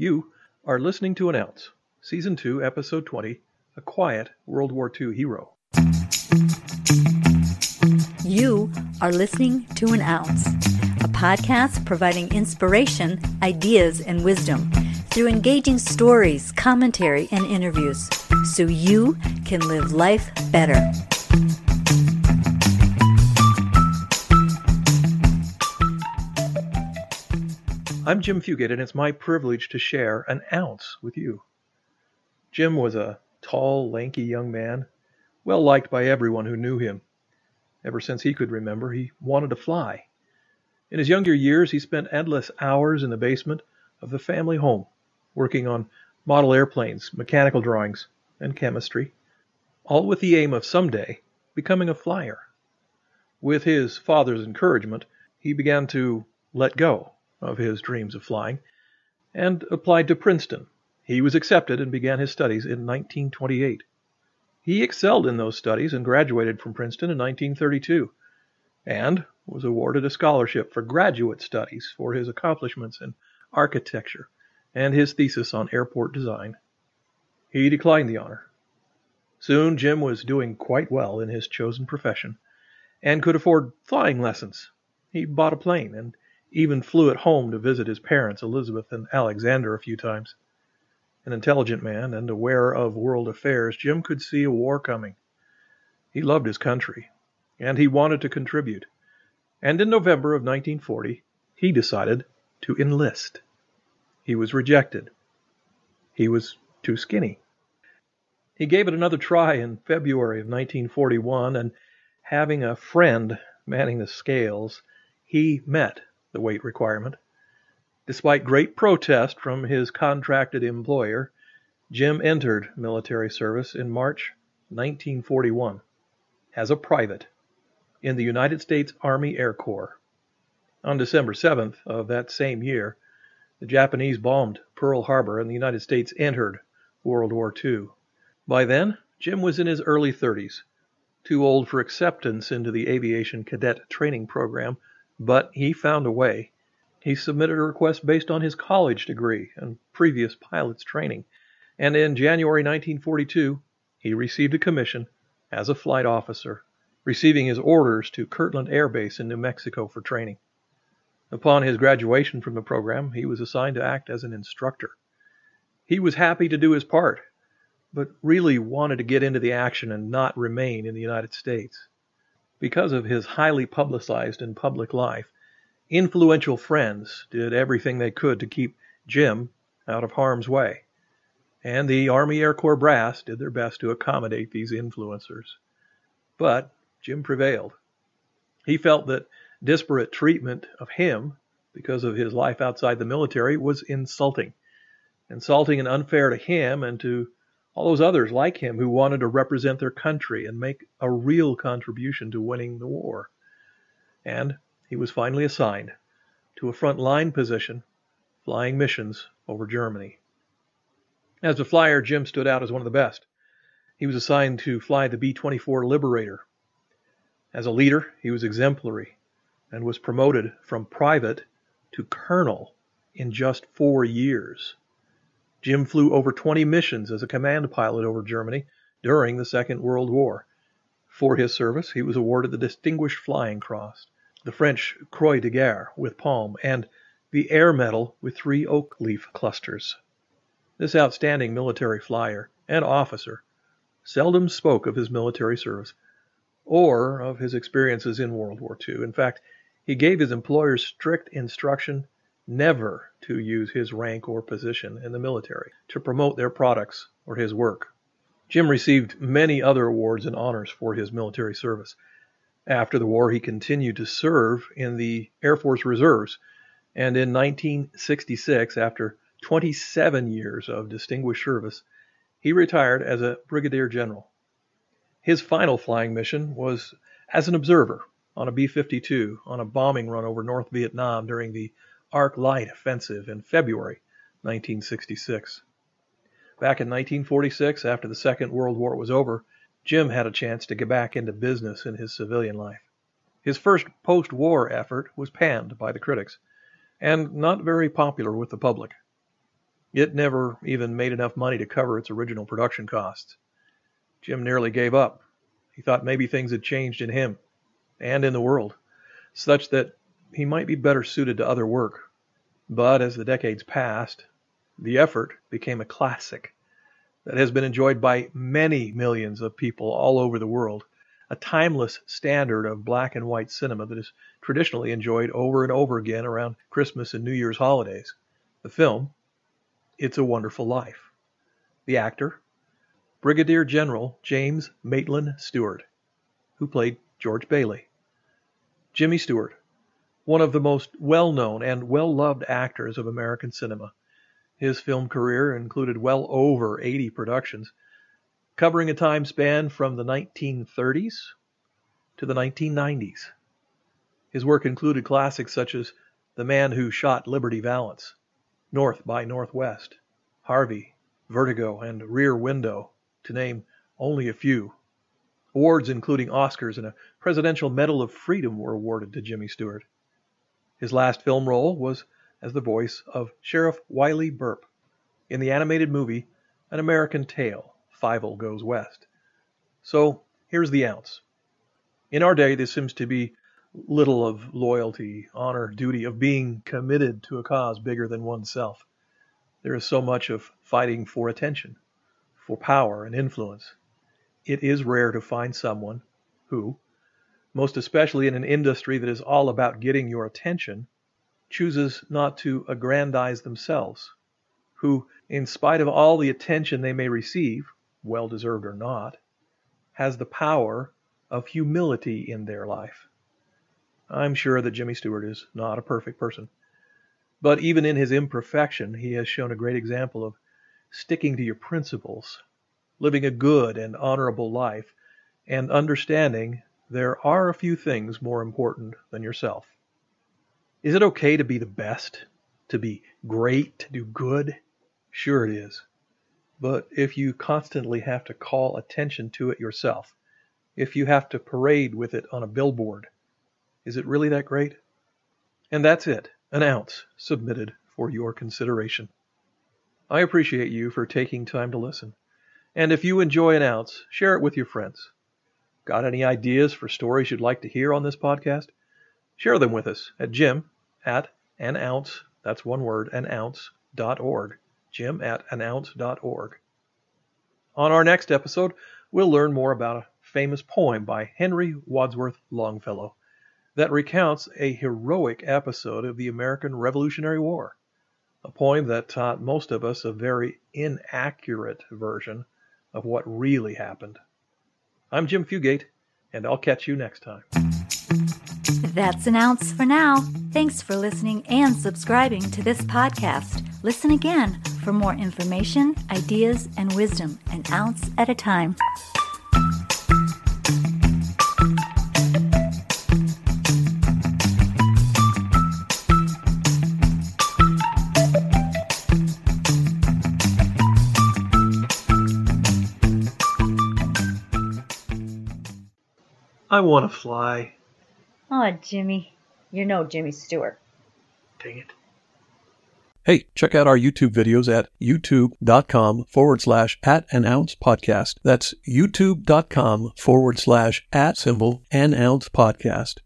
You are listening to An Ounce, Season 2, Episode 20 A Quiet World War II Hero. You are listening to An Ounce, a podcast providing inspiration, ideas, and wisdom through engaging stories, commentary, and interviews so you can live life better. I'm Jim Fugate, and it's my privilege to share an ounce with you. Jim was a tall, lanky young man, well liked by everyone who knew him. Ever since he could remember, he wanted to fly. In his younger years, he spent endless hours in the basement of the family home, working on model airplanes, mechanical drawings, and chemistry, all with the aim of someday becoming a flyer. With his father's encouragement, he began to let go of his dreams of flying and applied to Princeton. He was accepted and began his studies in 1928. He excelled in those studies and graduated from Princeton in 1932 and was awarded a scholarship for graduate studies for his accomplishments in architecture and his thesis on airport design. He declined the honor. Soon Jim was doing quite well in his chosen profession and could afford flying lessons. He bought a plane and even flew at home to visit his parents, Elizabeth and Alexander, a few times. An intelligent man and aware of world affairs, Jim could see a war coming. He loved his country, and he wanted to contribute. And in November of 1940, he decided to enlist. He was rejected. He was too skinny. He gave it another try in February of 1941, and having a friend manning the scales, he met the weight requirement. Despite great protest from his contracted employer, Jim entered military service in March 1941 as a private in the United States Army Air Corps. On December 7th of that same year, the Japanese bombed Pearl Harbor and the United States entered World War II. By then, Jim was in his early 30s, too old for acceptance into the aviation cadet training program but he found a way. He submitted a request based on his college degree and previous pilot's training, and in January 1942 he received a commission as a flight officer, receiving his orders to Kirtland Air Base in New Mexico for training. Upon his graduation from the program, he was assigned to act as an instructor. He was happy to do his part, but really wanted to get into the action and not remain in the United States. Because of his highly publicized and public life, influential friends did everything they could to keep Jim out of harm's way. And the Army Air Corps brass did their best to accommodate these influencers. But Jim prevailed. He felt that disparate treatment of him, because of his life outside the military, was insulting. Insulting and unfair to him and to all those others like him who wanted to represent their country and make a real contribution to winning the war. And he was finally assigned to a front line position flying missions over Germany. As a flyer, Jim stood out as one of the best. He was assigned to fly the B 24 Liberator. As a leader, he was exemplary and was promoted from private to colonel in just four years. Jim flew over 20 missions as a command pilot over Germany during the Second World War. For his service, he was awarded the Distinguished Flying Cross, the French Croix de Guerre with palm, and the Air Medal with three oak leaf clusters. This outstanding military flyer and officer seldom spoke of his military service or of his experiences in World War II. In fact, he gave his employers strict instruction never to use his rank or position in the military to promote their products or his work. Jim received many other awards and honors for his military service. After the war, he continued to serve in the Air Force Reserves, and in 1966, after 27 years of distinguished service, he retired as a brigadier general. His final flying mission was as an observer on a B 52 on a bombing run over North Vietnam during the Arc Light Offensive in February 1966. Back in 1946, after the Second World War was over, Jim had a chance to get back into business in his civilian life. His first post war effort was panned by the critics and not very popular with the public. It never even made enough money to cover its original production costs. Jim nearly gave up. He thought maybe things had changed in him and in the world, such that he might be better suited to other work. But as the decades passed, the effort became a classic that has been enjoyed by many millions of people all over the world, a timeless standard of black and white cinema that is traditionally enjoyed over and over again around Christmas and New Year's holidays. The film, It's a Wonderful Life. The actor, Brigadier General James Maitland Stewart, who played George Bailey. Jimmy Stewart, one of the most well known and well loved actors of American cinema. His film career included well over 80 productions, covering a time span from the 1930s to the 1990s. His work included classics such as The Man Who Shot Liberty Valance, North by Northwest, Harvey, Vertigo, and Rear Window, to name only a few. Awards including Oscars and a Presidential Medal of Freedom were awarded to Jimmy Stewart. His last film role was as the voice of Sheriff Wylie Burp in the animated movie An American Tail, Fievel Goes West. So here's the ounce. In our day, there seems to be little of loyalty, honor, duty, of being committed to a cause bigger than oneself. There is so much of fighting for attention, for power and influence. It is rare to find someone who, most especially in an industry that is all about getting your attention, chooses not to aggrandize themselves, who, in spite of all the attention they may receive, well deserved or not, has the power of humility in their life. I'm sure that Jimmy Stewart is not a perfect person. But even in his imperfection, he has shown a great example of sticking to your principles, living a good and honorable life, and understanding there are a few things more important than yourself. Is it okay to be the best? To be great? To do good? Sure it is. But if you constantly have to call attention to it yourself, if you have to parade with it on a billboard, is it really that great? And that's it, an ounce submitted for your consideration. I appreciate you for taking time to listen. And if you enjoy an ounce, share it with your friends. Got any ideas for stories you'd like to hear on this podcast? Share them with us at jim at an ounce, that's one word, an ounce, dot org. Jim at an ounce dot org. On our next episode, we'll learn more about a famous poem by Henry Wadsworth Longfellow that recounts a heroic episode of the American Revolutionary War, a poem that taught most of us a very inaccurate version of what really happened. I'm Jim Fugate, and I'll catch you next time. That's an ounce for now. Thanks for listening and subscribing to this podcast. Listen again for more information, ideas, and wisdom, an ounce at a time. I want to fly. Oh, Jimmy. You're no Jimmy Stewart. Dang it. Hey, check out our YouTube videos at youtube.com forward slash at an ounce podcast. That's youtube.com forward slash at symbol an ounce podcast.